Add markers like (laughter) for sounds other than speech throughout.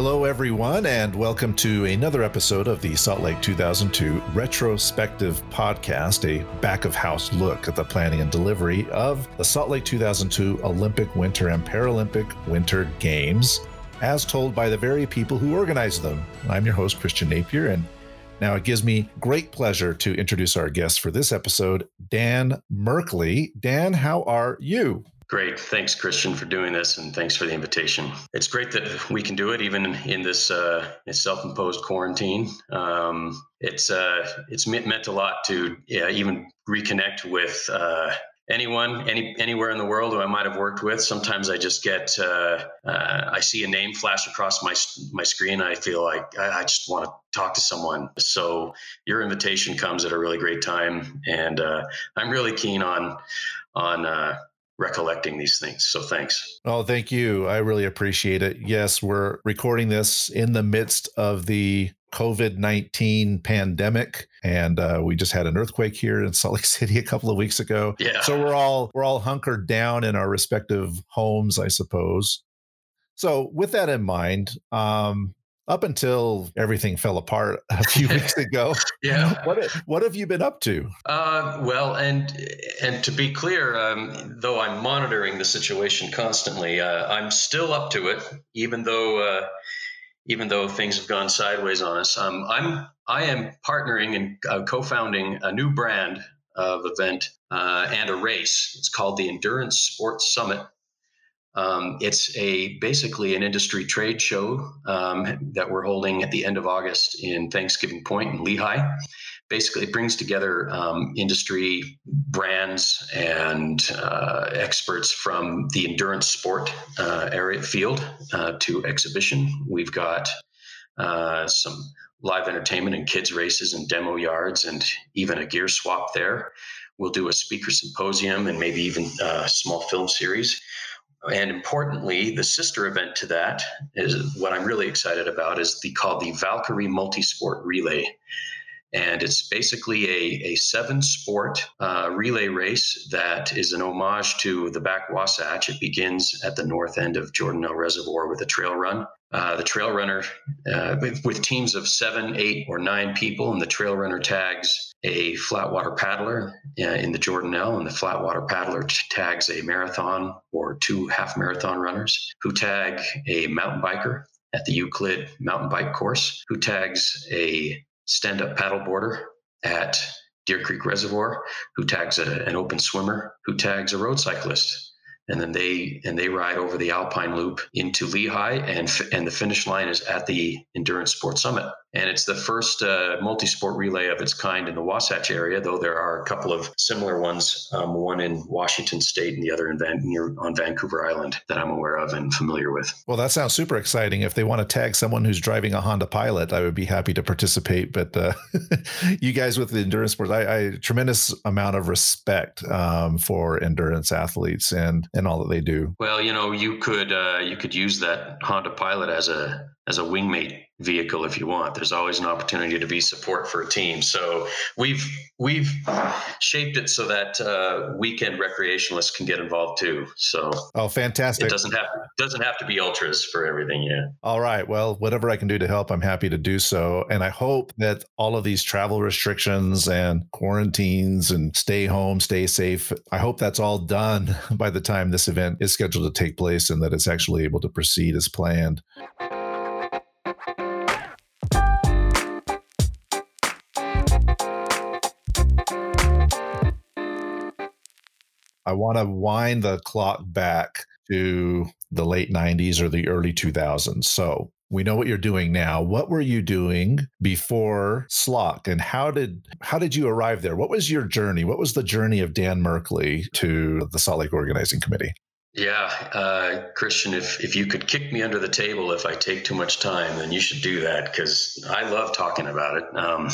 Hello, everyone, and welcome to another episode of the Salt Lake 2002 Retrospective Podcast, a back of house look at the planning and delivery of the Salt Lake 2002 Olympic Winter and Paralympic Winter Games, as told by the very people who organized them. I'm your host, Christian Napier, and now it gives me great pleasure to introduce our guest for this episode, Dan Merkley. Dan, how are you? Great. Thanks, Christian, for doing this, and thanks for the invitation. It's great that we can do it even in this uh, self-imposed quarantine. Um, it's uh, it's meant a lot to yeah, even reconnect with uh, anyone, any anywhere in the world who I might have worked with. Sometimes I just get uh, uh, I see a name flash across my my screen. I feel like I, I just want to talk to someone. So your invitation comes at a really great time, and uh, I'm really keen on on recollecting these things. So thanks. Oh, thank you. I really appreciate it. Yes, we're recording this in the midst of the COVID 19 pandemic. And uh, we just had an earthquake here in Salt Lake (laughs) City a couple of weeks ago. Yeah. So we're all we're all hunkered down in our respective homes, I suppose. So with that in mind, um, up until everything fell apart (laughs) a few weeks (laughs) ago. yeah. What what have you been up to? Uh, well, and and to be clear, um, though I'm monitoring the situation constantly, uh, I'm still up to it, even though uh, even though things have gone sideways on us. Um, I'm I am partnering and uh, co-founding a new brand of event uh, and a race. It's called the Endurance Sports Summit um, it's a basically an industry trade show um, that we're holding at the end of August in Thanksgiving Point in Lehi. Basically, it brings together um, industry brands and uh, experts from the endurance sport uh, area field uh, to exhibition. We've got uh, some live entertainment and kids races and demo yards and even a gear swap there. We'll do a speaker symposium and maybe even a small film series and importantly, the sister event to that is what I'm really excited about is the called the Valkyrie Multisport Relay. And it's basically a, a seven sport uh, relay race that is an homage to the back Wasatch. It begins at the north end of Jordanelle Reservoir with a trail run. Uh, the trail runner, uh, with, with, teams of seven, eight, or nine people, and the trail runner tags a flatwater paddler uh, in the Jordanelle, and the flatwater paddler tags a marathon or two half marathon runners who tag a mountain biker at the Euclid mountain bike course, who tags a stand up paddleboarder at Deer Creek Reservoir, who tags a, an open swimmer, who tags a road cyclist and then they and they ride over the Alpine Loop into Lehi, and and the finish line is at the Endurance Sports Summit. And it's the first uh, multi-sport relay of its kind in the Wasatch area, though there are a couple of similar ones, um, one in Washington State and the other in Van- near, on Vancouver Island that I'm aware of and familiar with. Well, that sounds super exciting. If they want to tag someone who's driving a Honda Pilot, I would be happy to participate. But uh, (laughs) you guys with the endurance sports, I, I tremendous amount of respect um, for endurance athletes and and all that they do. Well, you know, you could uh, you could use that Honda Pilot as a as a wingmate vehicle if you want. There's always an opportunity to be support for a team. So we've we've shaped it so that uh, weekend recreationalists can get involved too. So oh, fantastic! It doesn't have doesn't have to be ultras for everything. Yeah. All right. Well, whatever I can do to help, I'm happy to do so. And I hope that all of these travel restrictions and quarantines and stay home, stay safe. I hope that's all done (laughs) by the time this event is scheduled to take place, and that it's actually able to proceed as planned. I want to wind the clock back to the late 90s or the early 2000s. So we know what you're doing now. What were you doing before SLOC and how did how did you arrive there? What was your journey? What was the journey of Dan Merkley to the Salt Lake Organizing Committee? Yeah, uh, Christian, if, if you could kick me under the table if I take too much time, then you should do that because I love talking about it. Um,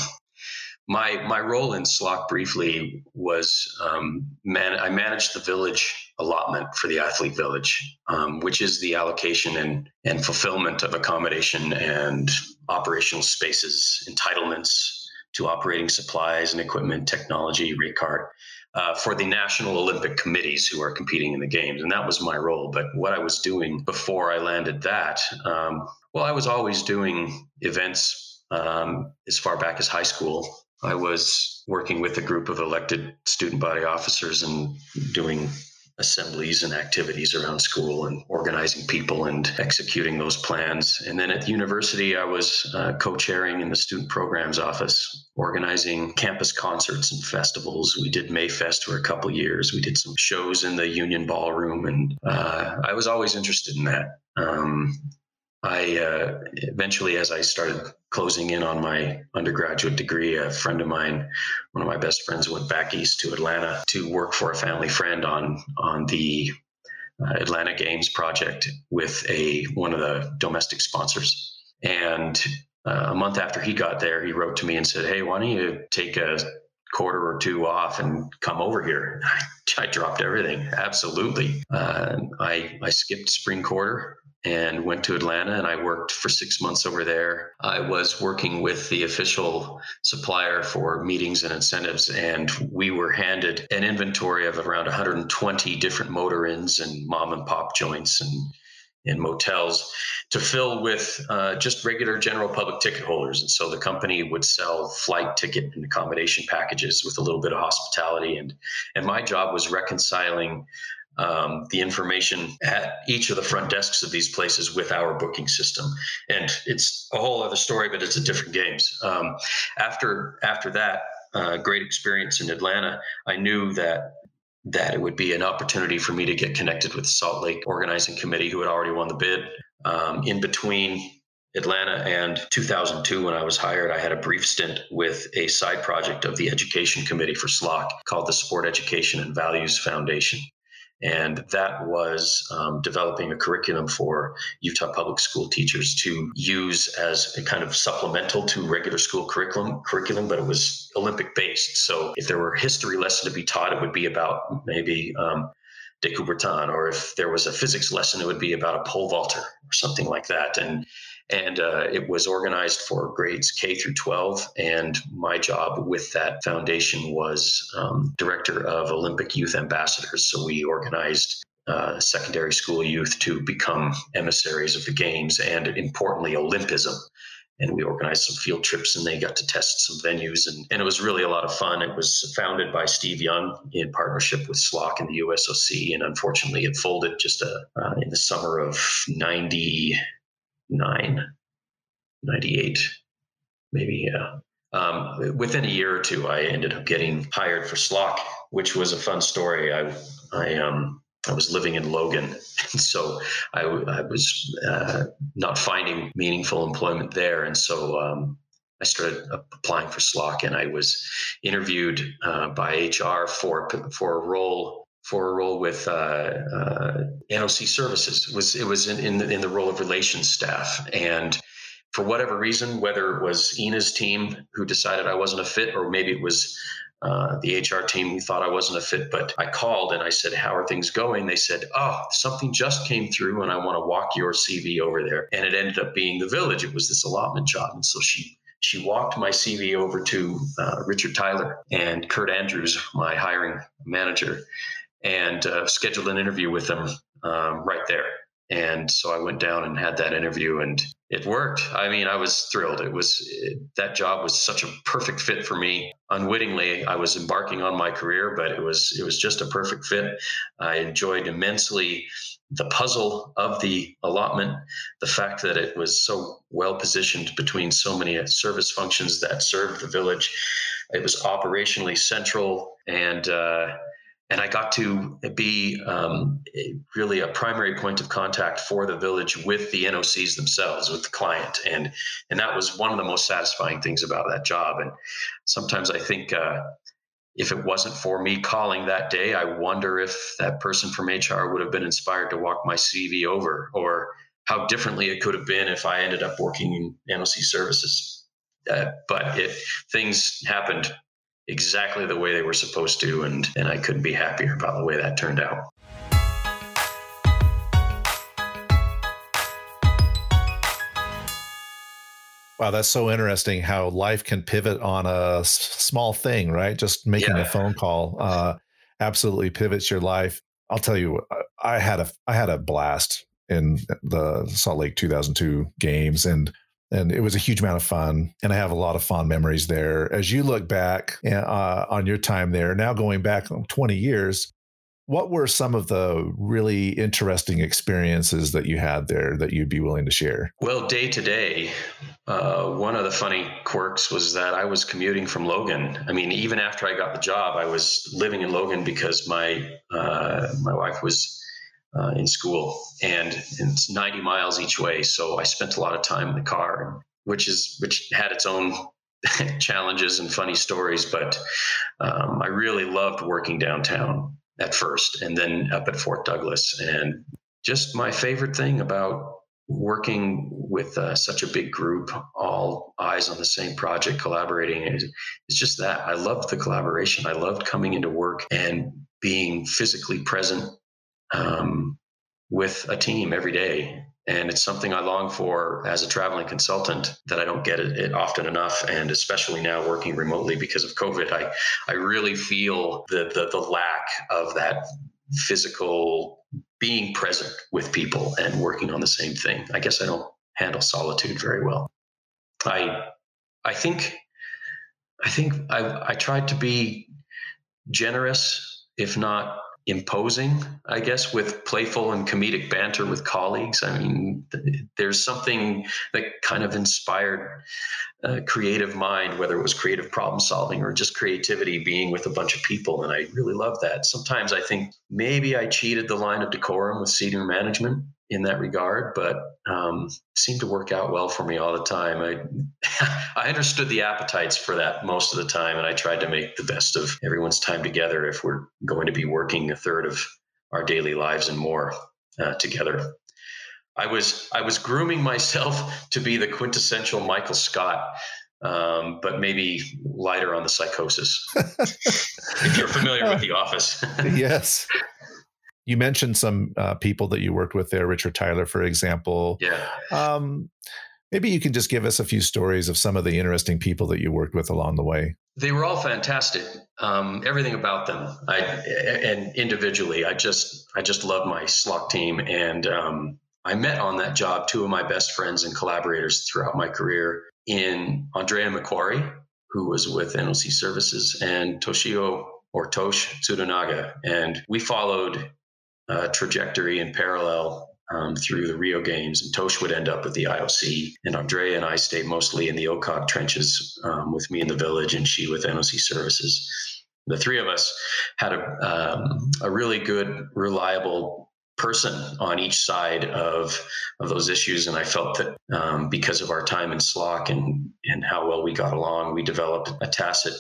my my role in SLOC briefly was um, man, I managed the village allotment for the athlete village, um, which is the allocation and and fulfillment of accommodation and operational spaces, entitlements to operating supplies and equipment, technology, rate card. Uh, for the national Olympic committees who are competing in the games. And that was my role. But what I was doing before I landed that um, Well, I was always doing events um, as far back as high school. I was working with a group of elected student body officers and doing assemblies and activities around school and organizing people and executing those plans. And then at the university, I was uh, co chairing in the student programs office, organizing campus concerts and festivals. We did Mayfest for a couple years. We did some shows in the Union Ballroom, and uh, I was always interested in that. Um, I uh, eventually, as I started closing in on my undergraduate degree, a friend of mine, one of my best friends, went back east to Atlanta to work for a family friend on on the uh, Atlanta Games project with a one of the domestic sponsors. And uh, a month after he got there, he wrote to me and said, "Hey, why don't you take a quarter or two off and come over here?" (laughs) I, dropped everything. Absolutely. Uh, I I skipped spring quarter and went to Atlanta and I worked for six months over there. I was working with the official supplier for meetings and incentives, and we were handed an inventory of around 120 different motor inns and mom and pop joints and in motels to fill with uh, just regular general public ticket holders. And so the company would sell flight ticket and accommodation packages with a little bit of hospitality. And, and my job was reconciling um, the information at each of the front desks of these places with our booking system. And it's a whole other story, but it's a different games. Um, after after that uh, great experience in Atlanta, I knew that that it would be an opportunity for me to get connected with Salt Lake organizing committee, who had already won the bid. Um, in between Atlanta and 2002, when I was hired, I had a brief stint with a side project of the education committee for SLOC called the Sport Education and Values Foundation. And that was um, developing a curriculum for Utah public school teachers to use as a kind of supplemental to regular school curriculum, curriculum, but it was Olympic based. So if there were history lesson to be taught, it would be about maybe um, de Coubertin, or if there was a physics lesson, it would be about a pole vaulter or something like that. And and uh, it was organized for grades K through 12. And my job with that foundation was um, director of Olympic Youth Ambassadors. So we organized uh, secondary school youth to become emissaries of the games and importantly, Olympism. And we organized some field trips and they got to test some venues. And, and it was really a lot of fun. It was founded by Steve Young in partnership with SLOC and the USOC. And unfortunately, it folded just uh, uh, in the summer of 90, 98, maybe, yeah. Um, within a year or two, I ended up getting hired for SLOC, which was a fun story. I, I, um, I was living in Logan, (laughs) so I, I was uh, not finding meaningful employment there, and so um, I started applying for SLOC, and I was interviewed uh, by HR for for a role for a role with uh, uh, NOC Services. It was it was in in the, in the role of relations staff, and for whatever reason, whether it was Ina's team who decided I wasn't a fit, or maybe it was uh, the HR team who thought I wasn't a fit, but I called and I said, How are things going? They said, Oh, something just came through and I want to walk your CV over there. And it ended up being the village. It was this allotment job. And so she she walked my CV over to uh, Richard Tyler and Kurt Andrews, my hiring manager, and uh, scheduled an interview with them um, right there. And so I went down and had that interview, and it worked. I mean, I was thrilled. It was it, that job was such a perfect fit for me. Unwittingly, I was embarking on my career, but it was it was just a perfect fit. I enjoyed immensely the puzzle of the allotment, the fact that it was so well positioned between so many service functions that served the village. It was operationally central and. Uh, and I got to be um, really a primary point of contact for the village with the NOCs themselves, with the client, and and that was one of the most satisfying things about that job. And sometimes I think uh, if it wasn't for me calling that day, I wonder if that person from HR would have been inspired to walk my CV over, or how differently it could have been if I ended up working in NOC services. Uh, but it things happened exactly the way they were supposed to. And, and I couldn't be happier about the way that turned out. Wow, that's so interesting how life can pivot on a s- small thing, right? Just making yeah. a phone call uh, absolutely pivots your life. I'll tell you, I had a I had a blast in the Salt Lake 2002 games, and and it was a huge amount of fun. And I have a lot of fond memories there. As you look back uh, on your time there, now going back 20 years, what were some of the really interesting experiences that you had there that you'd be willing to share? Well, day to day, uh, one of the funny quirks was that I was commuting from Logan. I mean, even after I got the job, I was living in Logan because my uh, my wife was uh, in school, and it's 90 miles each way. So I spent a lot of time in the car, which is which had its own (laughs) challenges and funny stories. But um, I really loved working downtown at first and then up at Fort Douglas. And just my favorite thing about working with uh, such a big group, all eyes on the same project, collaborating, is, is just that. I loved the collaboration. I loved coming into work and being physically present um, with a team every day. And it's something I long for as a traveling consultant that I don't get it, it, often enough. And especially now working remotely because of COVID, I, I really feel the, the, the lack of that physical being present with people and working on the same thing. I guess I don't handle solitude very well. I, I think, I think I, I tried to be generous, if not imposing, I guess, with playful and comedic banter with colleagues. I mean, there's something that kind of inspired a creative mind, whether it was creative problem solving or just creativity, being with a bunch of people. And I really love that. Sometimes I think maybe I cheated the line of decorum with senior management in that regard, but um, seemed to work out well for me all the time. I (laughs) I understood the appetites for that most of the time, and I tried to make the best of everyone's time together. If we're going to be working a third of our daily lives and more uh, together, I was I was grooming (laughs) myself to be the quintessential Michael Scott. Um, but maybe lighter on the psychosis. (laughs) if you're familiar with The Office, yes, you mentioned some uh, people that you worked with there, Richard Tyler, for example. Yeah. Um, maybe you can just give us a few stories of some of the interesting people that you worked with along the way. They were all fantastic. Um, everything about them, I and individually, I just I just love my SLOC team, and um, I met on that job two of my best friends and collaborators throughout my career in Andrea Macquarie, who was with NOC Services, and Toshio or Tosh Tsurunaga, and we followed uh, trajectory in parallel um, through the Rio Games, and Tosh would end up with the IOC, and Andrea and I stayed mostly in the OCOG trenches um, with me in the village, and she with NOC Services. The three of us had a, um, a really good, reliable person on each side of of those issues, and I felt that um, because of our time in SLOC and and how well we got along, we developed a tacit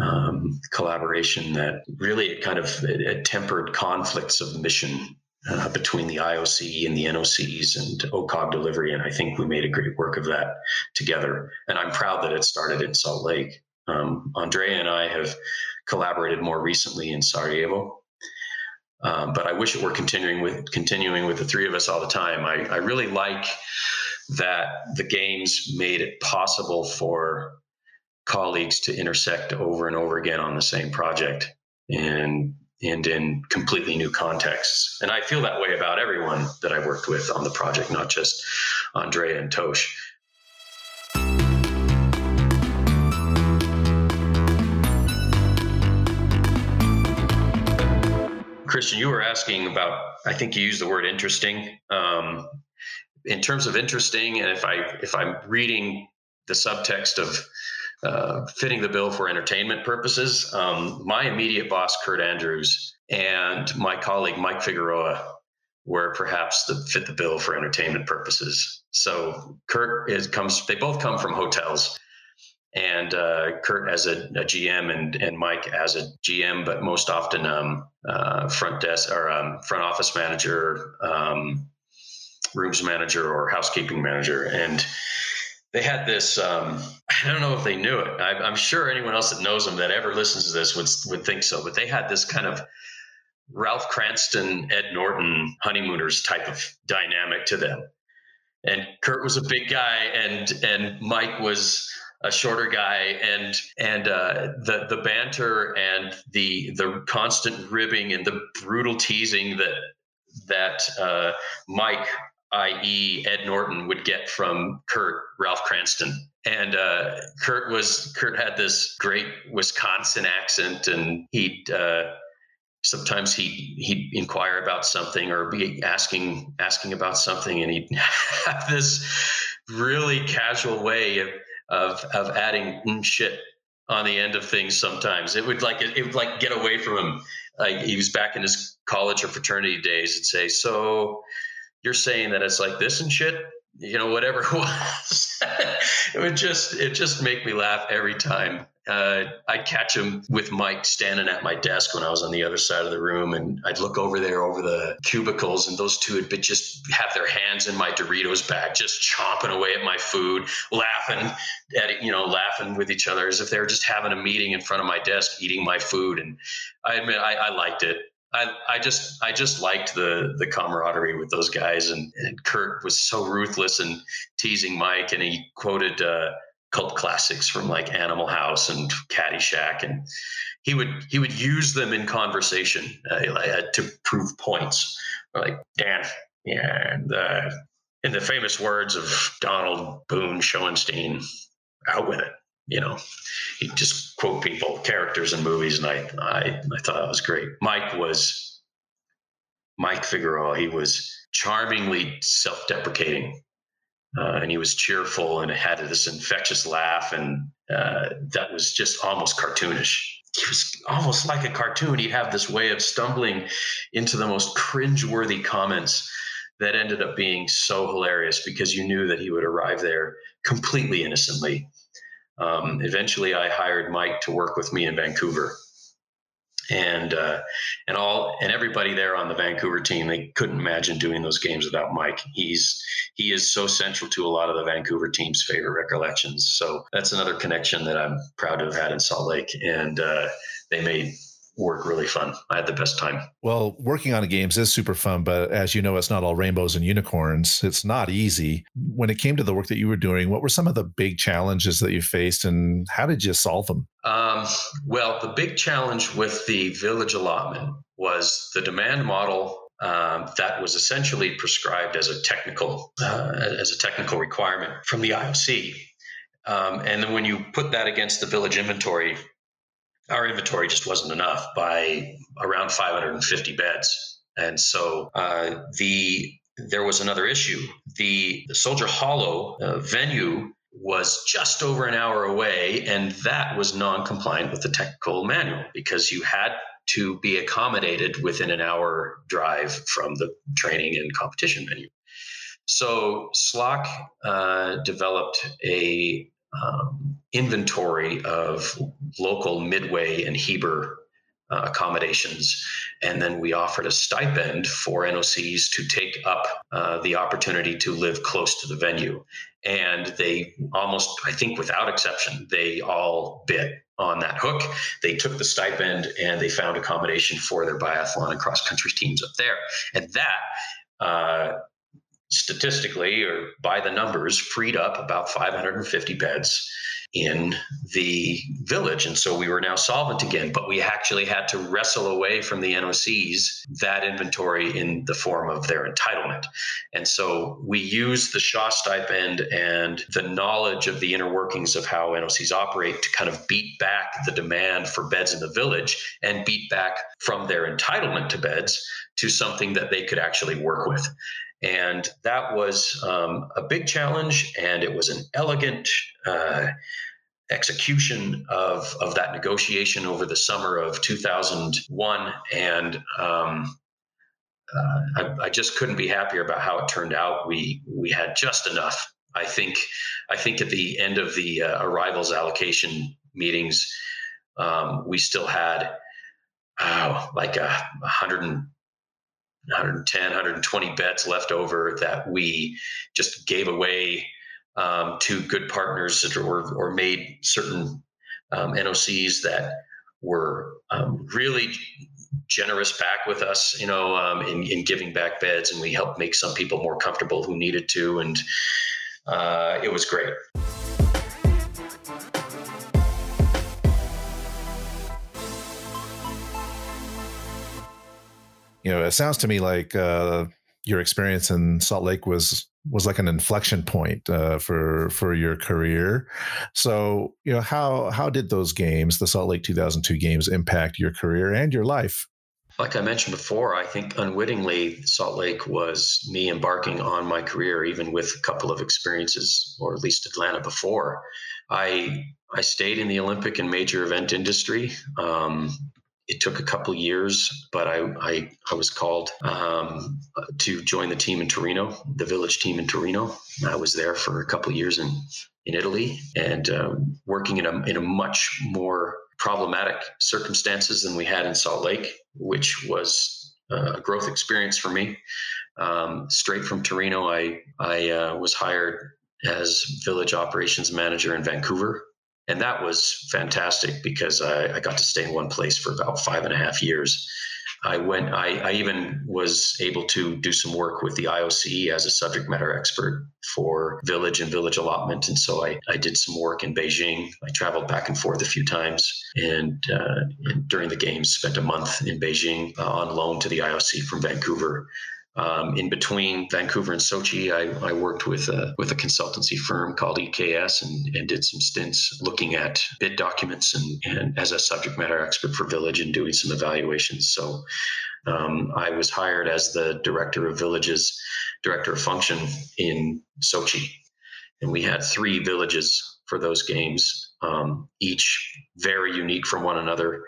um, collaboration that really it kind of it, it tempered conflicts of mission uh, between the IOC and the NOCs and OCOG delivery. And I think we made a great work of that together. And I'm proud that it started in Salt Lake. Um, Andrea and I have collaborated more recently in Sarajevo. Um, but I wish it were continuing with continuing with the three of us all the time. I, I really like that the games made it possible for colleagues to intersect over and over again on the same project and and in completely new contexts. And I feel that way about everyone that I worked with on the project, not just Andrea and Tosh. Christian, you were asking about, I think you used the word interesting. Um, in terms of interesting, and if I if I'm reading the subtext of uh, fitting the bill for entertainment purposes. Um, my immediate boss, Kurt Andrews, and my colleague, Mike Figueroa, were perhaps the fit the bill for entertainment purposes. So Kurt is comes. They both come from hotels, and uh, Kurt as a, a, GM and and Mike as a GM, but most often um, uh, front desk or um, front office manager, um, rooms manager, or housekeeping manager, and they had this. Um, I don't know if they knew it. I, am sure anyone else that knows them that ever listens to this would would think so. But they had this kind of Ralph Kramden, Ed Norton, honeymooners type of dynamic to them. And Kurt was a big guy, and and Mike was a shorter guy, and and uh, the the banter and the the constant ribbing and the brutal teasing that that uh, Mike, i.e., Ed Norton, would get from Kurt Ralph Kramden. And uh, Kurt was Kurt had this great Wisconsin accent, and he'd uh, sometimes he he'd inquire about something or be asking asking about something, and he'd (laughs) have this really casual way of of, of adding mm, shit on the end of things sometimes. It would like it, it, would like get away from him. Like he was back in his college or fraternity days and say, "So you're saying that it's like this and shit?" You know, whatever (laughs) it was. it would just it just make me laugh every time uh, I'd catch him with Mike standing at my desk when I was on the other side of the room, and I'd look over there over the cubicles, and those two would just have their hands in my Doritos bag, just chomping away at my food, laughing at you know, laughing with each other as if they were just having a meeting in front of my desk, eating my food. And I admit, I, I liked it. I, I just I just liked the the camaraderie with those guys, and, and Kurt was so ruthless and teasing Mike, and he quoted. Uh, cult classics from like Animal House and Caddyshack, and he would he would use them in conversation uh, to prove points. Like Dan, yeah, and uh, in the famous words of Donald Boon Schoenstein, out with it. You know, he just quote people, characters in movies, and I I, I thought that was great. Mike was Mike Figueroa. He was charmingly self-deprecating uh, and he was cheerful and had this infectious laugh, and uh, that was just almost cartoonish. He was almost like a cartoon. He'd have this way of stumbling into the most cringe-worthy comments that ended up being so hilarious because you knew that he would arrive there completely innocently. Um, eventually, I hired Mike to work with me in Vancouver and uh, and all and everybody there on the Vancouver team they couldn't imagine doing those games without Mike. He's he is so central to a lot of the Vancouver team's favorite recollections. So that's another connection that I'm proud to have had in Salt Lake, and uh, they made work really fun. I had the best time. Well, working on games is super fun, but as you know, it's not all rainbows and unicorns. It's not easy. When it came to the work that you were doing, what were some of the big challenges that you faced and how did you solve them? Um, well, the big challenge with the village allotment was the demand model um, that was essentially prescribed as a technical uh, as a technical requirement from the IOC. Um, and then when you put that against the village inventory, our inventory just wasn't enough by around 550 beds. And so uh, the there was another issue. The, the Soldier Hollow uh, venue was just over an hour away, and that was non compliant with the technical manual because you had to be accommodated within an hour drive from the training and competition venue. So SLOC uh, developed a um, inventory of local Midway and Heber uh, accommodations. And then we offered a stipend for NOCs to take up uh, the opportunity to live close to the venue. And they almost, I think without exception, they all bit on that hook. They took the stipend and they found accommodation for their biathlon and cross country teams up there. And that, uh, statistically or by the numbers, freed up about 550 beds in the village. And so we were now solvent again, but we actually had to wrestle away from the NOCs that inventory in the form of their entitlement. And so we used the Shaw stipend and the knowledge of the inner workings of how NOCs operate to kind of beat back the demand for beds in the village and beat back from their entitlement to beds to something that they could actually work with. And that was um, a big challenge, and it was an elegant uh, execution of, of that negotiation over the summer of 2001. And um, uh, I, I, just couldn't be happier about how it turned out. We we had just enough. I think I think at the end of the uh, arrivals allocation meetings, um, we still had oh, like a hundred 110, 120 beds left over that we just gave away um, to good partners or, or made certain um, NOCs that were um, really generous back with us, you know, um, in, in, giving back beds, and we helped make some people more comfortable who needed to, and uh, it was great. You know, it sounds to me like uh, your experience in Salt Lake was was like an inflection point uh, for for your career. So, you know, how how did those games, the Salt Lake 2002 games, impact your career and your life? Like I mentioned before, I think unwittingly Salt Lake was me embarking on my career, even with a couple of experiences, or at least Atlanta before. I I stayed in the Olympic and major event industry. Um, it took a couple years, but I, I, I was called um, to join the team in Torino, the village team in Torino. I was there for a couple years in, in Italy and uh, working in a, in a much more problematic circumstances than we had in Salt Lake, which was uh, a growth experience for me. Um, straight from Torino, I, I uh, was hired as village operations manager in Vancouver and that was fantastic because I, I, got to stay in one place for about five and a half years. I went. I, I, even was able to do some work with the IOC as a subject matter expert for village and village allotment, and so I, I did some work in Beijing. I traveled back and forth a few times, and, uh, and during the games, spent a month in Beijing uh, on loan to the IOC from Vancouver. Um, in between Vancouver and Sochi, I, I, worked with a with a consultancy firm called EKS and, and did some stints looking at bid documents and, and as a subject matter expert for Village and doing some evaluations. So um, I was hired as the director of villages, director of function in Sochi, and we had three villages for those games, um, each very unique from one another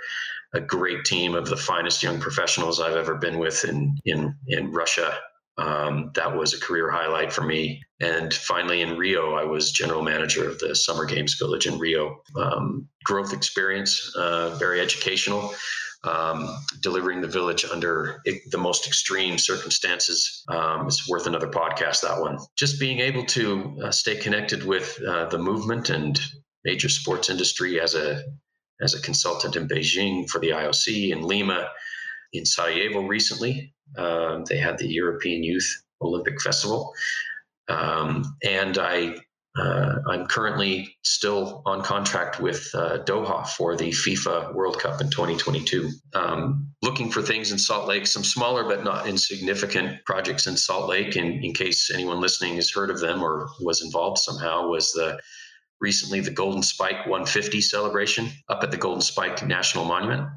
a great team of the finest young professionals I've ever been with in in in Russia. Um, that was a career highlight for me. And finally, in Rio, I was general manager of the Summer Games Village in Rio. Um, growth experience, uh, very educational. Um, delivering the village under the most extreme circumstances um, is worth another podcast. That one. Just being able to uh, stay connected with uh, the movement and major sports industry as a as a consultant in Beijing for the IOC, in Lima, in Sarajevo recently. Um, they had the European Youth Olympic Festival. Um, and I, uh, I'm currently still on contract with uh, Doha for the FIFA World Cup in 2022. Um, looking for things in Salt Lake, some smaller but not insignificant projects in Salt Lake. And in case anyone listening has heard of them or was involved somehow, was the recently the Golden Spike 150 celebration up at the Golden Spike National Monument.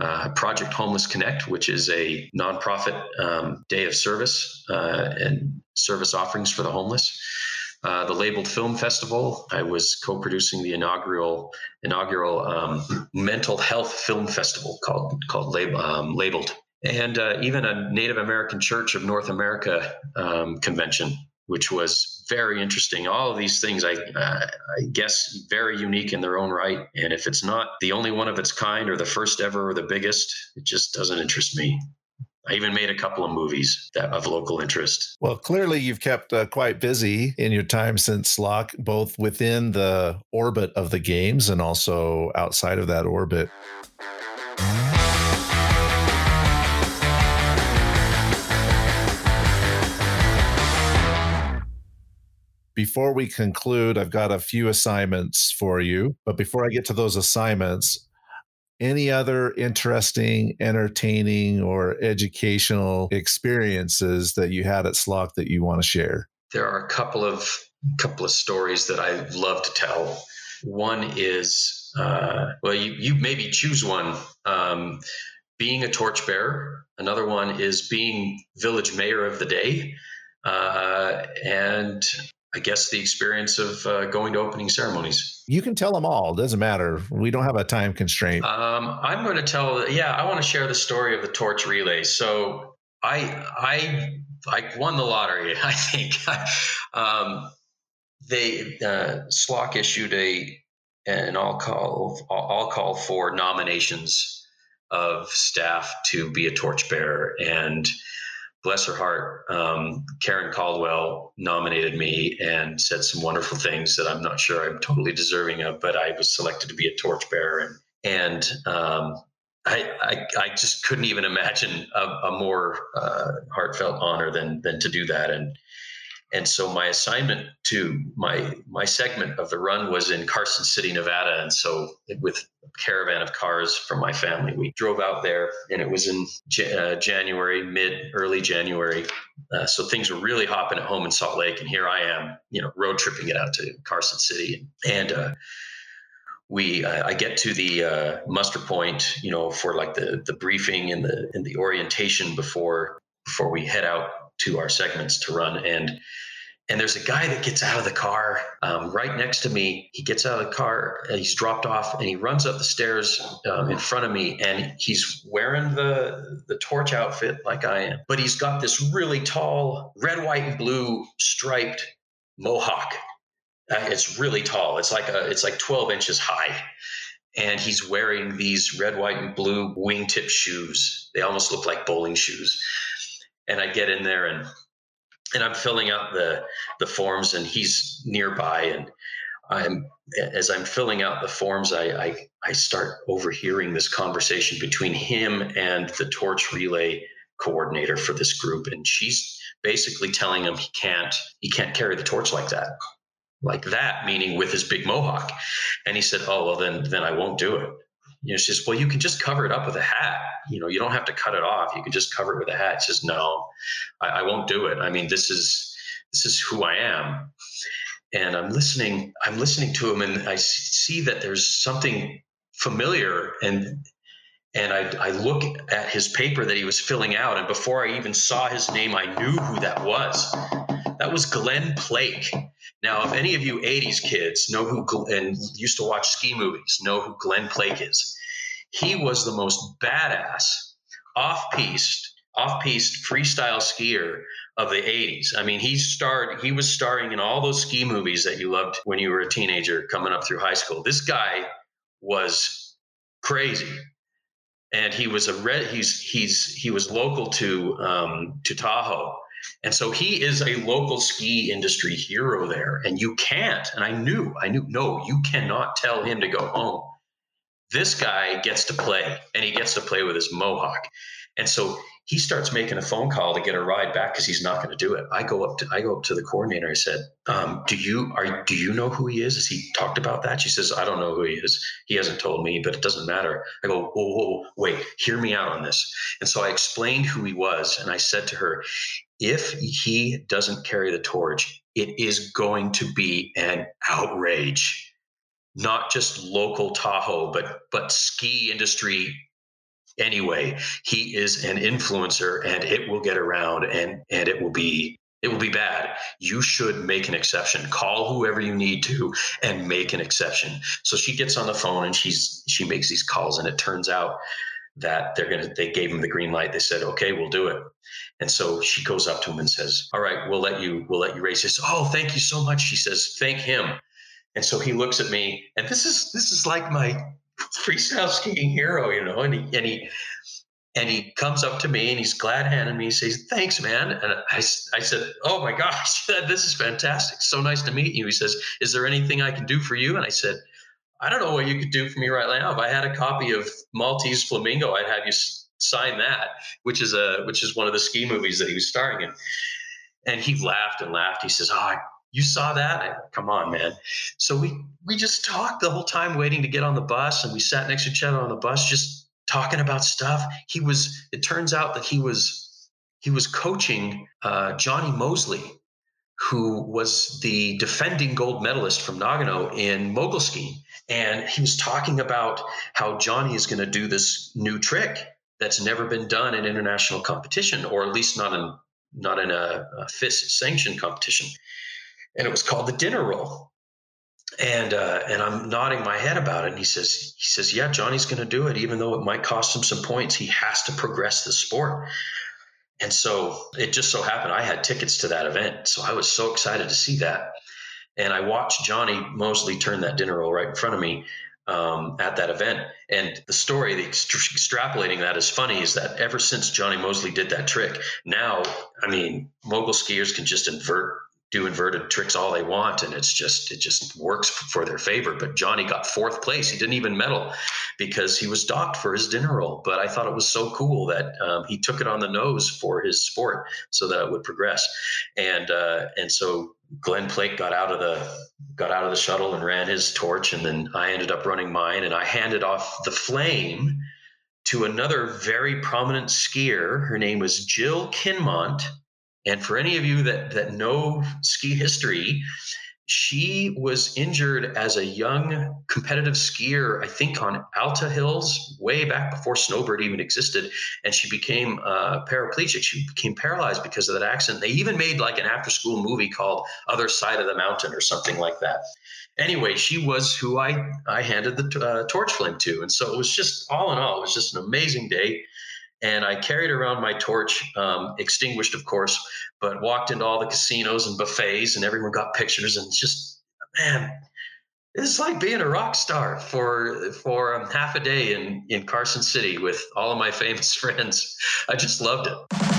Uh, Project Homeless Connect, which is a nonprofit um, day of service uh, and service offerings for the homeless. Uh, the Labeled Film Festival. I was co-producing the inaugural inaugural um, mental health film festival called called Lab, um, Labeled, and uh, even a Native American Church of North America um, convention which was very interesting. All of these things, I, uh, I guess, very unique in their own right. And if it's not the only one of its kind, or the first ever, or the biggest, it just doesn't interest me. I even made a couple of movies that of local interest. Well, clearly you've kept uh, quite busy in your time since SLOC, both within the orbit of the games and also outside of that orbit. Before we conclude, I've got a few assignments for you. But before I get to those assignments, any other interesting, entertaining, or educational experiences that you had at SLOC that you want to share? There are a couple of couple of stories that I love to tell. One is, uh, well, you you maybe choose one. Um, being a torchbearer. Another one is being village mayor of the day. Uh, and I guess the experience of uh, going to opening ceremonies. You can tell them all. It doesn't matter. We don't have a time constraint. Um, I'm going to tell. Yeah, I want to share the story of the torch relay. So I I I won the lottery. (laughs) I think um, they uh, SLOC issued a an all call all call for nominations of staff to be a torchbearer and bless her heart, um, Karen Caldwell nominated me and said some wonderful things that I'm not sure I'm totally deserving of, but I was selected to be a torchbearer. And, and um, I, I, I, just couldn't even imagine a, a more uh, heartfelt honor than, than to do that. And, and so my assignment to my my segment of the run was in Carson City, Nevada, and so with a caravan of cars from my family, we drove out there, and it was in uh, January, mid early January, uh, so things were really hopping at home in Salt Lake, and here I am, you know, road tripping it out to Carson City, and. Uh, we uh, I get to the uh, muster point, you know, for like the the briefing and the and the orientation before before we head out to our segments to run and and there's a guy that gets out of the car um, right next to me. He gets out of the car, he's dropped off, and he runs up the stairs um, in front of me. And he's wearing the the torch outfit like I am, but he's got this really tall red, white, and blue striped mohawk. Uh, it's really tall. It's like a it's like 12 inches high, and he's wearing these red, white, and blue wingtip shoes. They almost look like bowling shoes. And I get in there and and I'm filling out the the forms, and he's nearby, and I'm as I'm filling out the forms, I, I I start overhearing this conversation between him and the torch relay coordinator for this group, and she's basically telling him he can't he can't carry the torch like that like that meaning with his big mohawk. And he said oh well then then i won't do it you know, she says, well, you can just cover it up with a hat. You know, you don't have to cut it off. You can just cover it with a hat. She says, no, I, I won't do it. I mean, this is, this is who I am. And I'm listening, I'm listening to him and I see that there's something familiar and, and I, I look at his paper that he was filling out. And before I even saw his name, I knew who that was. That was Glen Plake. Now, if any of you 80s kids know who and used to watch ski movies, know who Glen Plake is, he was the most badass off-piste, off-piste freestyle skier of the 80s. I mean, he starred he was starring in all those ski movies that you loved when you were a teenager coming up through high school. This guy was crazy. And he was a red he's he's he was local to um, to Tahoe and so he is a local ski industry hero there. And you can't, and I knew, I knew, no, you cannot tell him to go home. This guy gets to play and he gets to play with his mohawk. And so he starts making a phone call to get a ride back because he's not going to do it. I go up to I go up to the coordinator. I said, um, "Do you are do you know who he is? Has he talked about that?" She says, "I don't know who he is. He hasn't told me, but it doesn't matter." I go, "Whoa, whoa, wait, hear me out on this." And so I explained who he was, and I said to her, "If he doesn't carry the torch, it is going to be an outrage." Not just local Tahoe, but but ski industry anyway. He is an influencer and it will get around and and it will be it will be bad. You should make an exception. Call whoever you need to and make an exception. So she gets on the phone and she's she makes these calls and it turns out that they're gonna they gave him the green light. They said, okay, we'll do it. And so she goes up to him and says, All right, we'll let you we'll let you race. Says, Oh, thank you so much. She says, Thank him. And so he looks at me, and this is this is like my (laughs) freestyle skiing hero, you know, and he, and he, and he comes up to me and he's glad handing me. He says, "Thanks, man." And I, I said, "Oh my gosh, (laughs) this is fantastic! So nice to meet you." He says, "Is there anything I can do for you?" And I said, "I don't know what you could do for me right now. If I had a copy of Maltese Flamingo, I'd have you sign that, which is a which is one of the ski movies that he was starring in." And he laughed and laughed. He says, "Oh, you saw that? Come on, man. So we we just talked the whole time waiting to get on the bus and we sat next to each other on the bus just talking about stuff. He was it turns out that he was he was coaching uh, Jonny Moseley, who was the defending gold medalist from Nagano in mogul skiing. And he was talking about how johnny is going to do this new trick that's never been done in international competition, or at least not in not in a, a FIS sanctioned competition and it was called the dinner roll. And uh, and I'm nodding my head about it. And he says he says yeah, Jonny's going to do it, even though it might cost him some points. He has to progress the sport. And so it just so happened I had tickets to that event, so I was so excited to see that. And I watched Jonny Moseley turn that dinner roll right in front of me um, at that event. And the story, the extrapolating that is funny, is that ever since Jonny Moseley did that trick, now I mean, mogul skiers can just invert do inverted tricks all they want and it's just it just works for their favor but johnny got fourth place he didn't even medal because he was docked for his dinner roll. But I thought it was so cool that um, he took it on the nose for his sport so that it would progress. And uh, and so Glen Plake got out of the got out of the shuttle and ran his torch, and then I ended up running mine, and I handed off the flame to another very prominent skier. Her name was Jill Kinmont. And for any of you that that know ski history, she was injured as a young competitive skier, I think on Alta Hills, way back before Snowbird even existed. And she became uh, paraplegic. She became paralyzed because of that accident. They even made like an after school movie called Other Side of the Mountain or something like that. Anyway, she was who I, I handed the uh, torch flame to. And so it was just all in all, it was just an amazing day and I carried around my torch, um, extinguished, of course, but walked into all the casinos and buffets, and everyone got pictures. And it's just, man, it's like being a rock star for for um, half a day in in Carson City with all of my (laughs) famous friends. I just loved it.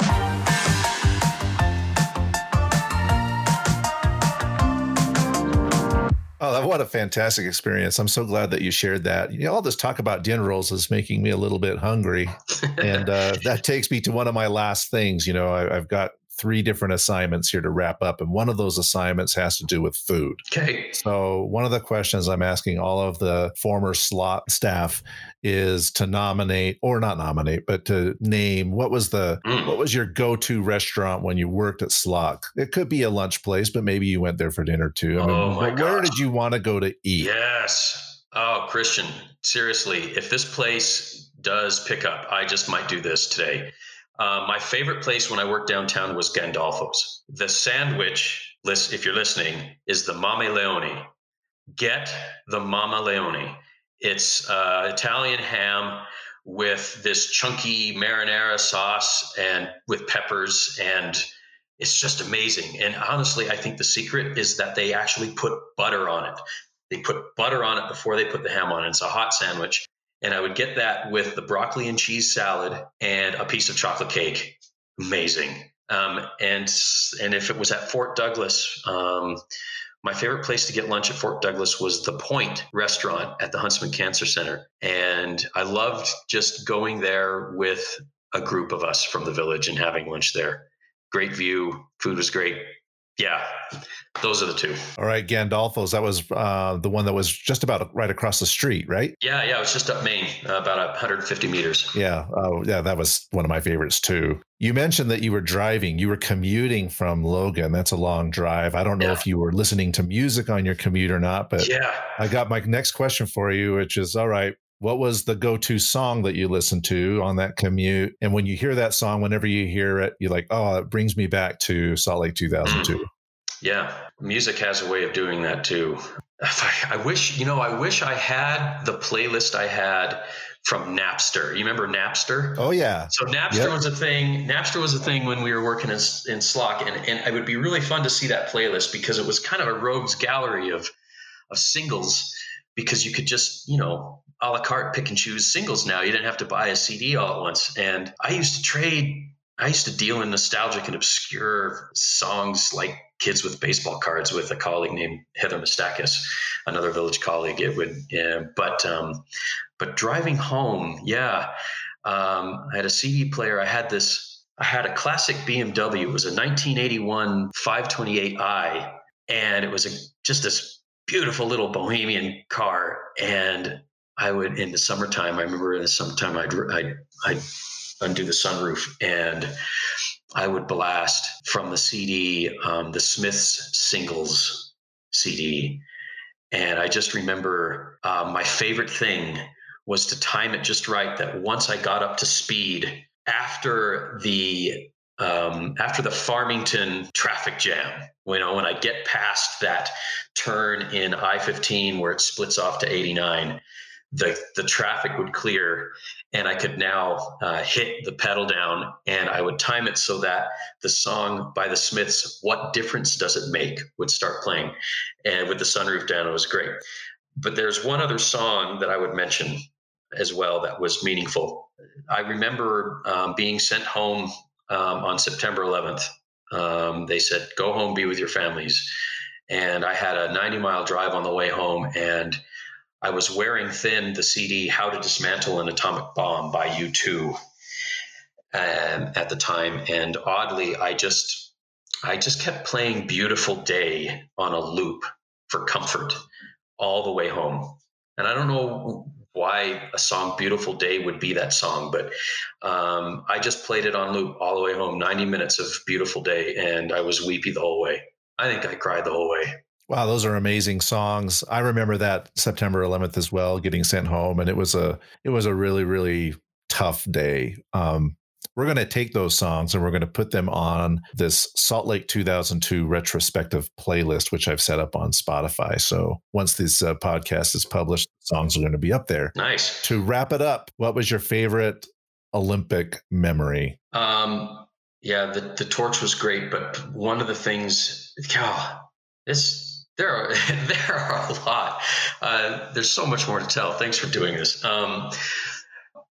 Oh, what a fantastic experience. I'm so glad that you shared that. You know, all this talk about dinner rolls is making me a little bit hungry. and uh, that takes me to one of my last things. You know, I, I've got three different assignments here to wrap up. And one of those assignments has to do with food. Okay. So, one of the questions I'm asking all of the former slot staff is to nominate or not nominate, but to name what was the mm. what was your go-to restaurant when you worked at Slot? It could be a lunch place, but maybe you went there for dinner too. I mean, oh my where did you want to go to eat? Yes. Oh, Christian, seriously, if this place does pick up, I just might do this today. Uh, my favorite place when I worked downtown was Gandolfo's. The sandwich, if you're listening, is the Mama Leone. Get the Mama Leone. It's uh, Italian ham with this chunky marinara sauce and with peppers and it's just amazing. And honestly, I think the secret is that they actually put butter on it. They put butter on it before they put the ham on. It's a hot sandwich and I would get that with the broccoli and cheese salad and a piece of chocolate cake. Amazing. Um, and and if it was at Fort Douglas, um, my favorite place to get lunch at Fort Douglas was the Point restaurant at the Huntsman Cancer Center, and I loved just going there with a group of us from the village and having lunch there. Great view, food was great, yeah, those are the two. All right, Gandolfo's. That was uh, the one that was just about right across the street, right? Yeah, yeah. It was just up Main, uh, about 150 meters. Yeah. Oh, yeah. That was one of my favorites too. You mentioned that you were driving. You were commuting from Logan. That's a long drive. I don't know yeah. if you were listening to music on your commute or not, but yeah. I got my next question for you, which is all right what was the go-to song that you listened to on that commute? And when you hear that song whenever you hear it you're like oh it brings me back to salt lake mm. 2002 yeah music has a way of doing that too. I, wish you know i wish i had the playlist i had from napster. You remember napster? Oh yeah. So napster yep. was a thing napster was a thing when we were working in, in SLOC and, and it would be really fun to see that playlist because it was kind of a rogues gallery of of singles because you could just you know a la carte pick and choose singles now. You didn't have to buy a CD all at once. And I used to trade, I used to deal in nostalgic and obscure songs like Kids with Baseball Cards with a colleague named Heather Mistakis, another village colleague. It would, yeah, but, um, but driving home, yeah, um, I had a CD player. I had this, I had a classic BMW. It was a 1981 528i, and it was a, just this beautiful little bohemian car. And I would in the summertime. I remember in the summertime I'd I'd, I'd undo the sunroof and I would blast from the CD um, the Smiths singles CD, and I just remember uh, my favorite thing was to time it just right. That once I got up to speed after the um, after the Farmington traffic jam, you know, when I get past that turn in I 15 where it splits off to 89, the the traffic would clear and I could now uh, hit the pedal down and I would time it so that the song by the Smiths, What Difference Does It Make, would start playing. And with the sunroof down, it was great. But there's one other song that I would mention as well that was meaningful. I remember um, being sent home um, on September 11th. Um, they said, Go home, be with your families. And I had a 90 mile drive on the way home. And I was wearing thin the CD "How to Dismantle an Atomic Bomb" by U2 um, at the time, and oddly, I just I just kept playing "Beautiful Day" on a loop for comfort all the way home. And I don't know why a song "Beautiful Day" would be that song, but um, I just played it on loop all the way home, 90 minutes of "Beautiful Day," and I was weepy the whole way. I think I cried the whole way. Wow, those are amazing songs. I remember that September 11th as well, getting sent home, and it was a it was a really really tough day. Um, we're going to take those songs and we're going to put them on this Salt Lake 2002 retrospective playlist, which I've set up on Spotify. So once this uh, podcast is published, songs are going to be up there. Nice. To wrap it up, what was your favorite Olympic memory? Um, yeah, the the torch was great, but one of the things, God, this there are (laughs) there are a lot. Uh, there's so much more to tell. Thanks for doing this. Um,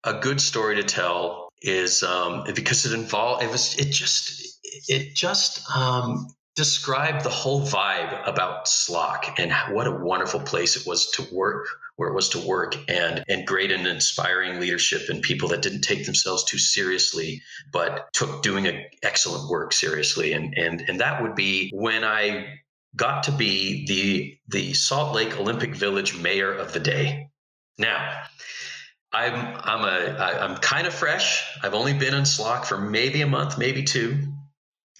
a good story to tell is um, because it involved it was it just it just um, described the whole vibe about SLOC and what a wonderful place it was to work where it was to work and and great and inspiring leadership and people that didn't take themselves too seriously but took doing a excellent work seriously and and and that would be when I got to be the the Salt Lake Olympic Village mayor of the day. Now, I'm I'm a I'm kind of fresh. I've only been in SLOC for maybe a month, maybe two.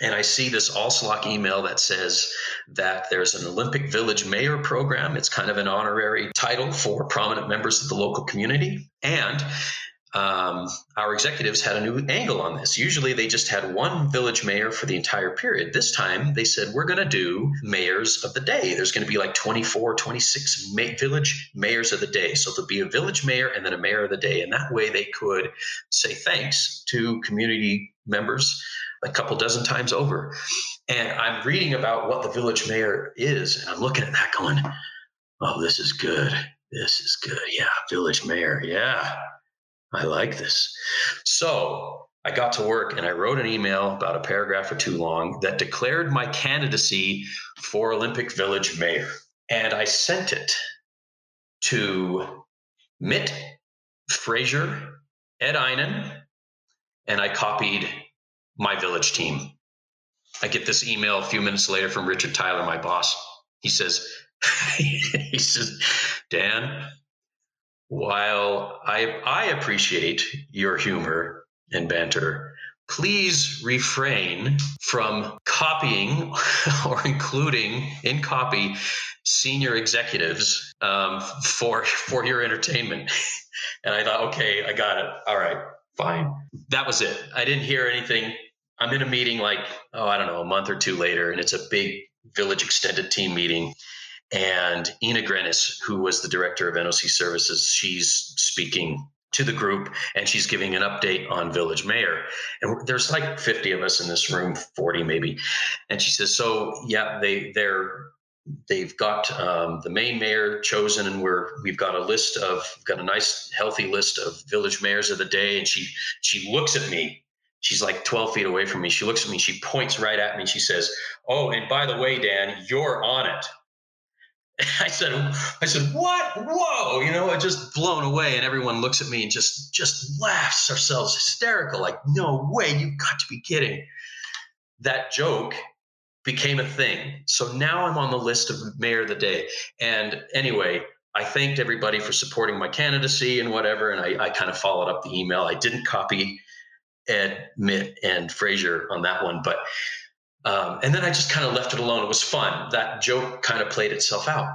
And I see this all SLOC email that says that there's an Olympic Village Mayor program. It's kind of an honorary title for prominent members of the local community. And um, our executives had a new angle on this. Usually they just had one village mayor for the entire period. This time they said, we're going to do mayors of the day. There's going to be like 24, 26 ma- village mayors of the day. So there'll be a village mayor and then a mayor of the day. And that way they could say thanks to community members a couple dozen times over. And I'm reading about what the village mayor is, and I'm looking at that going, oh, this is good. This is good. Yeah, village mayor. Yeah I like this. So I got to work and I wrote an email about a paragraph or two long that declared my candidacy for Olympic Village mayor. And I sent it to Mitt, Fraser, Ed Eynon, and I copied my village team. I get this email a few minutes later from Richard Tyler, my boss. He says, (laughs) he says, Dan, while I, I appreciate your humor and banter, please refrain from copying (laughs) or including in copy senior executives um, for for your entertainment. and I thought, okay, I got it. All right, fine. That was it. I didn't hear anything. I'm in a meeting like, oh, I don't know, a month or two later, and it's a big village extended team meeting and Ina Grenis, who was the director of NOC services, she's speaking to the group and she's giving an update on village mayor. And there's like 50 of us in this room 40 maybe. And she says so yeah they they're they've got um, the main mayor chosen and we're we've got a list of got a nice healthy list of village mayors of the day. And she she looks at me. She's like 12 feet away from me. She looks at me. She points right at me. She says oh and by the way dan you're on it (laughs) I said, I said, what? Whoa! You know, I just blown away, and everyone looks at me and just just laughs ourselves hysterical, like, no way, you've got to be kidding. That joke became a thing. So now I'm on the list of mayor of the day. And anyway, I thanked everybody for supporting my candidacy and whatever. And I, I kind of followed up the email. I didn't copy Ed, Mitt, and Fraser on that one, but um, and then I just kind of left it alone. It was fun. That joke kind of played itself out.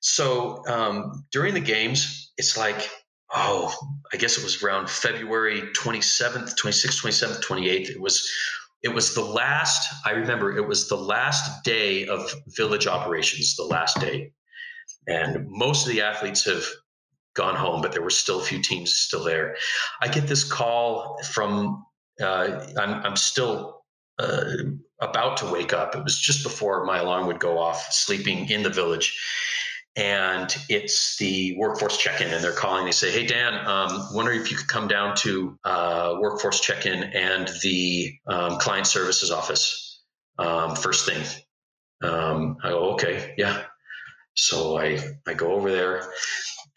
So um, during the games, it's like, oh, I guess it was around February 27th, 26th, 27th, 28th. It was it was the last i remember it was the last day of village operations the last day and most of the athletes have gone home but there were still a few teams still there i get this call from uh, I'm, I'm still uh, about to wake up. It was just before my alarm would go off, sleeping in the village. And it's the workforce check in, and they're calling. They say, Hey, Dan, um, wondering if you could come down to uh, workforce check in and the um, client services office um, first thing. Um, I go, Okay, yeah. So I, I go over there.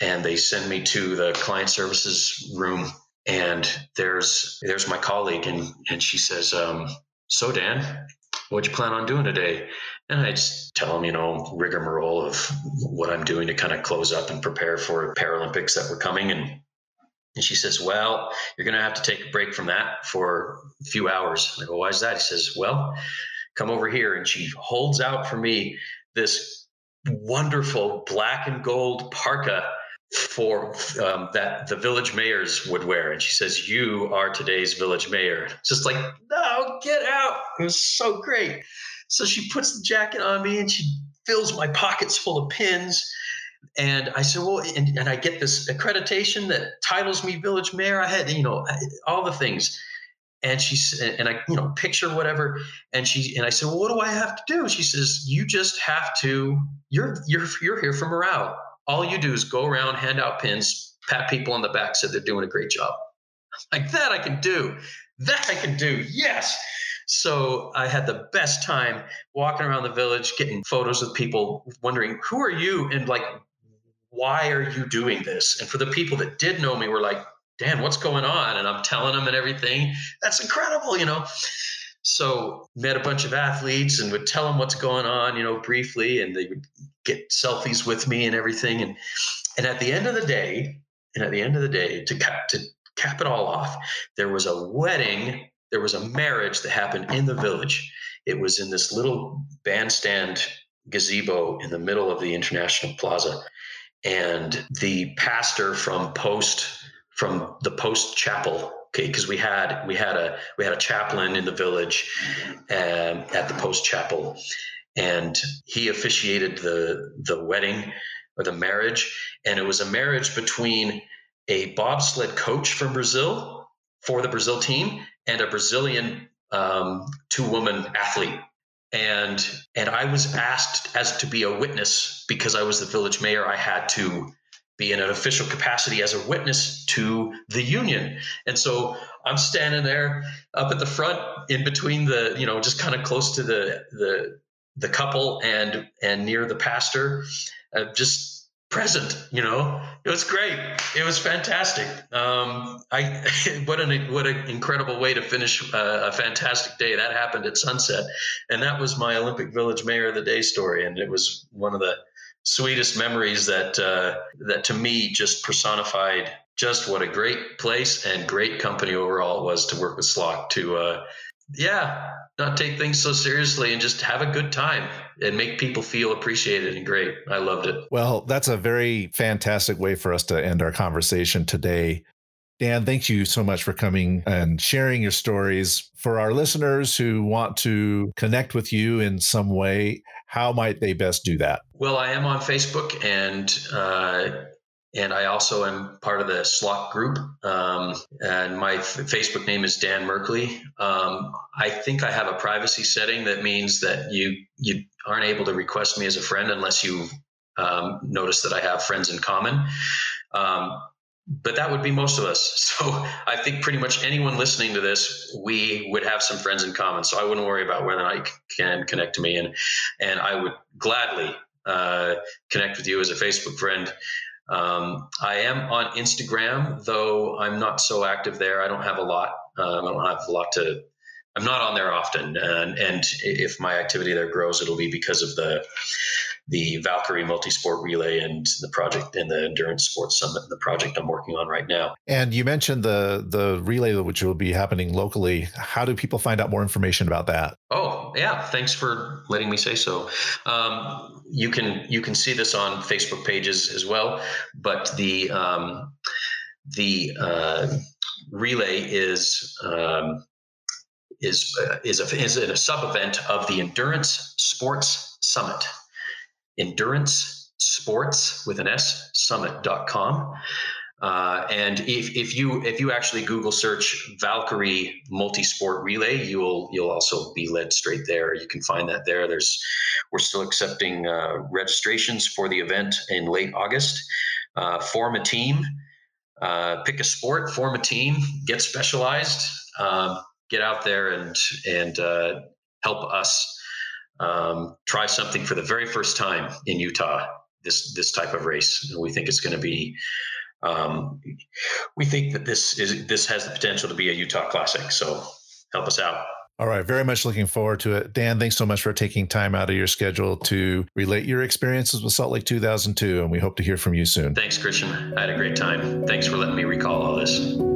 and they send me to the client services room and there's there's my colleague and and she says um, so dan what you plan on doing today and i just tell him, you know rigmarole of what i'm doing to kind of close up and prepare for paralympics that were coming and and she says, Well, you're going to have to take a break from that for a few hours. I go, Why is that? He says, Well, come over here. And she holds out for me this wonderful black and gold parka for um, that the village mayors would wear. And she says, You are today's village mayor. Just like, No, get out. It was so great. So she puts the jacket on me and she fills my pockets full of pins. And I said, Well, and, and I get this accreditation that titles me village mayor. I had, you know, all the things and she said, and I, you know, picture whatever. And she, and I said, well, what do I have to do? She says, you just have to, you're, you're, you're here for morale. All you do is go around, hand out pins, pat people on the back, said they're doing a great job. Like that I can do. That I can do. Yes. So I had the best time walking around the village, getting photos with people, wondering, who are you? And like, why are you doing this? And for the people that did know me, were like, Dan, what's going on? And I'm telling them and everything. That's incredible, you know. So met a bunch of athletes and would tell them what's going on, you know, briefly, and they would get selfies with me and everything. And and at the end of the day, and at the end of the day, to cut to cap it all off, there was a wedding, there was a marriage that happened in the village. It was in this little bandstand gazebo in the middle of the International Plaza. And the pastor from Post from the post chapel okay because we had we had a we had a chaplain in the village um, at the post chapel and he officiated the the wedding or the marriage and it was a marriage between a bobsled coach from brazil for the brazil team and a brazilian um, two woman athlete and and i was asked as to be a witness because i was the village mayor i had to be in an official capacity as a witness to the union. And so I'm standing there up at the front in between the, you know, just kind of close to the the the couple and and near the pastor, uh, just present. You know, it was great. It was fantastic. Um, I (laughs) what an what an incredible way to finish a, a fantastic day. That happened at sunset, and that was my Olympic Village Mayor of the Day story, and it was one of the sweetest memories that uh, that to me just personified just what a great place and great company overall it was to work with SLOC to uh, yeah not take things so seriously and just have a good time and make people feel appreciated and great i loved it well that's a very fantastic way for us to end our conversation today Dan, thank you so much for coming and sharing your stories. For our listeners who want to connect with you in some way, how might they best do that? Well, I am on Facebook and uh, and I also am part of the SLOC group. Um, and my f- Facebook name is Dan Merkley. Um, I think I have a privacy setting that means that you you aren't able to request me as a friend unless you um, notice that I have friends in common. Um, but that would be most of us. (laughs) So I think pretty much anyone listening to this, we would have some friends in common. So I wouldn't worry about whether you can connect to me, and and I would gladly uh, connect with you as a Facebook friend. Um, I am on Instagram, though I'm not so active there. I don't have a lot. Um, I don't have a lot to. I'm not on there often, and and if my activity there grows, it'll be because of the the Valkyrie Multisport Relay and the project and the Endurance Sports Summit, the project I'm working on right now. And you mentioned the the relay which will be happening locally. How do people find out more information about that? Oh yeah, thanks for letting me say so. Um, you can you can see this on Facebook pages as well, but the um, the uh, relay is. Um, is uh, is a is a sub event of the Endurance Sports Summit endurance sports with an S summit.com. Uh, and if, if you if you actually Google search Valkyrie Multisport Relay, you will you'll also be led straight there. You can find that there. There's we're still accepting uh, registrations for the event in late August. Uh, form a team, uh, pick a sport, form a team, get specialized, um, get out there and and uh, help us um, try something for the very first time in Utah this this type of race. And we think it's going to be. Um, we think that this is this has the potential to be a Utah Classic. So help us out. All right, very much looking forward to it. Dan, thanks so much for taking time out of your schedule to relate your experiences with Salt Lake 2002, and we hope to hear from you soon. Thanks, Christian. I had a great time. Thanks for letting me recall all this.